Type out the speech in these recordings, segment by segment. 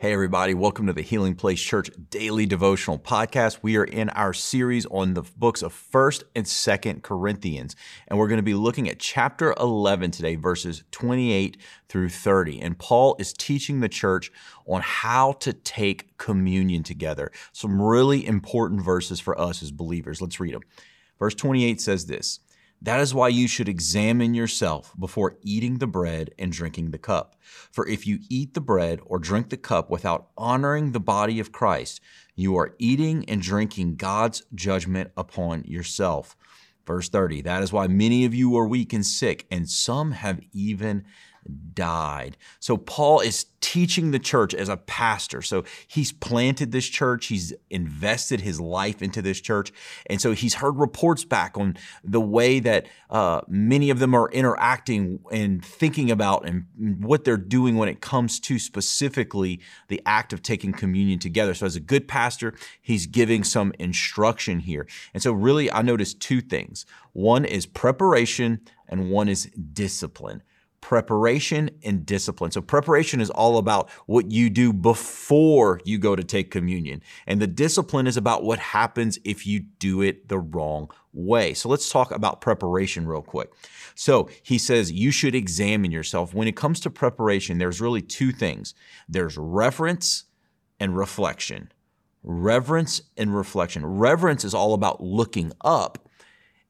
Hey, everybody, welcome to the Healing Place Church Daily Devotional Podcast. We are in our series on the books of 1st and 2nd Corinthians, and we're going to be looking at chapter 11 today, verses 28 through 30. And Paul is teaching the church on how to take communion together. Some really important verses for us as believers. Let's read them. Verse 28 says this. That is why you should examine yourself before eating the bread and drinking the cup. For if you eat the bread or drink the cup without honoring the body of Christ, you are eating and drinking God's judgment upon yourself. Verse 30 That is why many of you are weak and sick, and some have even died. So Paul is teaching the church as a pastor. So he's planted this church, he's invested his life into this church. And so he's heard reports back on the way that uh, many of them are interacting and thinking about and what they're doing when it comes to specifically the act of taking communion together. So as a good pastor, he's giving some instruction here. And so really, I noticed two things. One is preparation and one is discipline preparation and discipline. So, preparation is all about what you do before you go to take communion. And the discipline is about what happens if you do it the wrong way. So, let's talk about preparation real quick. So, he says you should examine yourself. When it comes to preparation, there's really two things there's reverence and reflection. Reverence and reflection. Reverence is all about looking up,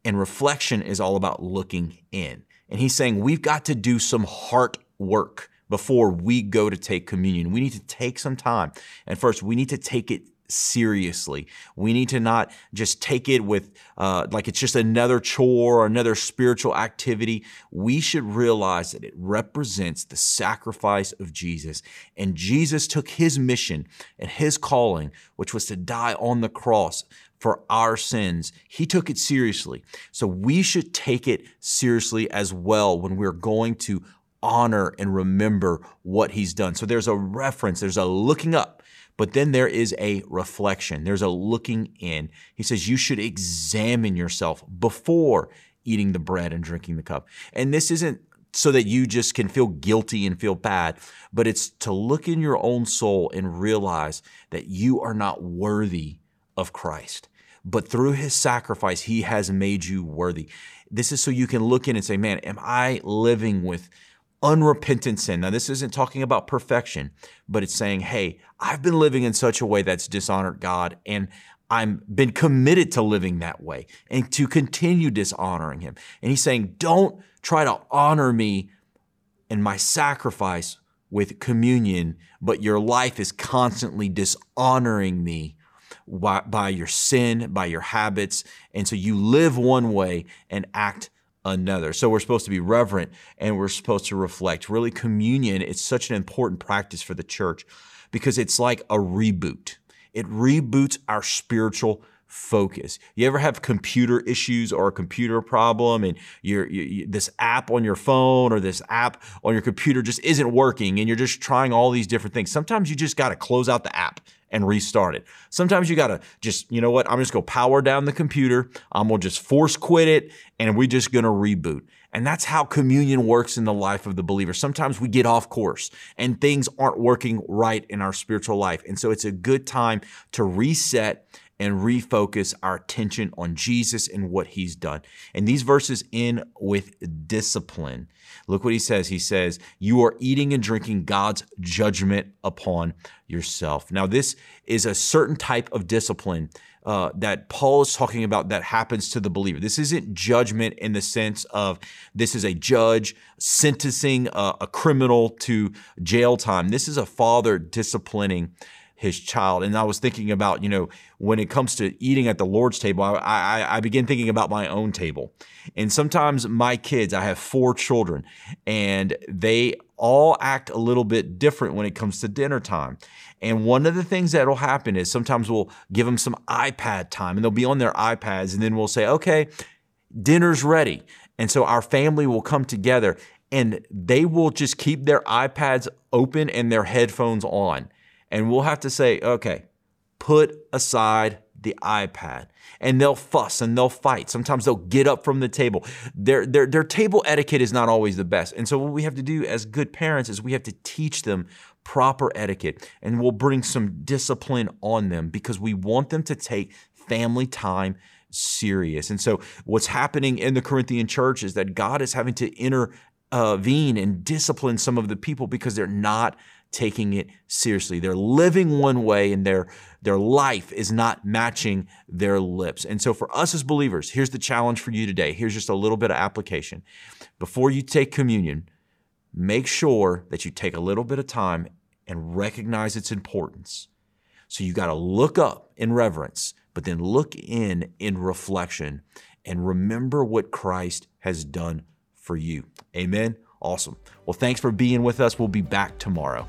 and reflection is all about looking in. And he's saying we've got to do some heart work before we go to take communion. We need to take some time. And first, we need to take it seriously. We need to not just take it with uh, like it's just another chore or another spiritual activity. We should realize that it represents the sacrifice of Jesus. And Jesus took his mission and his calling, which was to die on the cross for our sins. He took it seriously. So we should take it seriously as well when we're going to honor and remember what he's done. So there's a reference, there's a looking up, but then there is a reflection, there's a looking in. He says you should examine yourself before eating the bread and drinking the cup. And this isn't so that you just can feel guilty and feel bad, but it's to look in your own soul and realize that you are not worthy of Christ. But through his sacrifice, he has made you worthy. This is so you can look in and say, man, am I living with unrepentant sin? Now, this isn't talking about perfection, but it's saying, hey, I've been living in such a way that's dishonored God, and I've been committed to living that way and to continue dishonoring him. And he's saying, don't try to honor me and my sacrifice with communion, but your life is constantly dishonoring me by, your sin, by your habits. And so you live one way and act another. So we're supposed to be reverent and we're supposed to reflect. Really, communion is such an important practice for the church because it's like a reboot. It reboots our spiritual focus. You ever have computer issues or a computer problem and your you, this app on your phone or this app on your computer just isn't working and you're just trying all these different things. Sometimes you just got to close out the app and restart it. Sometimes you got to just, you know what, I'm just to power down the computer. I'm to just force quit it and we're just to reboot. And that's how communion works in the life of the believer. Sometimes we get off course and things aren't working right in our spiritual life. And so it's a good time to reset and refocus our attention on Jesus and what he's done. And these verses end with discipline. Look what he says. He says, You are eating and drinking God's judgment upon yourself. Now, this is a certain type of discipline uh, that Paul is talking about that happens to the believer. This isn't judgment in the sense of this is a judge sentencing a, a criminal to jail time. This is a father disciplining his child. And I was thinking about, you know, when it comes to eating at the Lord's table, I, I, I begin thinking about my own table. And sometimes my kids, I have four children, and they all act a little bit different when it comes to dinner time. And one of the things that'll happen is sometimes we'll give them some iPad time and they'll be on their iPads, and then we'll say, okay, dinner's ready. And so our family will come together and they will just keep their iPads open and their headphones on And we'll have to say, okay, put aside the iPad. And they'll fuss and they'll fight. Sometimes they'll get up from the table. Their, their, their table etiquette is not always the best. And so, what we have to do as good parents is we have to teach them proper etiquette and we'll bring some discipline on them because we want them to take family time serious. And so, what's happening in the Corinthian church is that God is having to intervene and discipline some of the people because they're not taking it seriously. They're living one way and their their life is not matching their lips. And so for us as believers, here's the challenge for you today. Here's just a little bit of application. Before you take communion, make sure that you take a little bit of time and recognize its importance. So you got to look up in reverence, but then look in in reflection and remember what Christ has done for you. Amen. Awesome. Well, thanks for being with us. We'll be back tomorrow.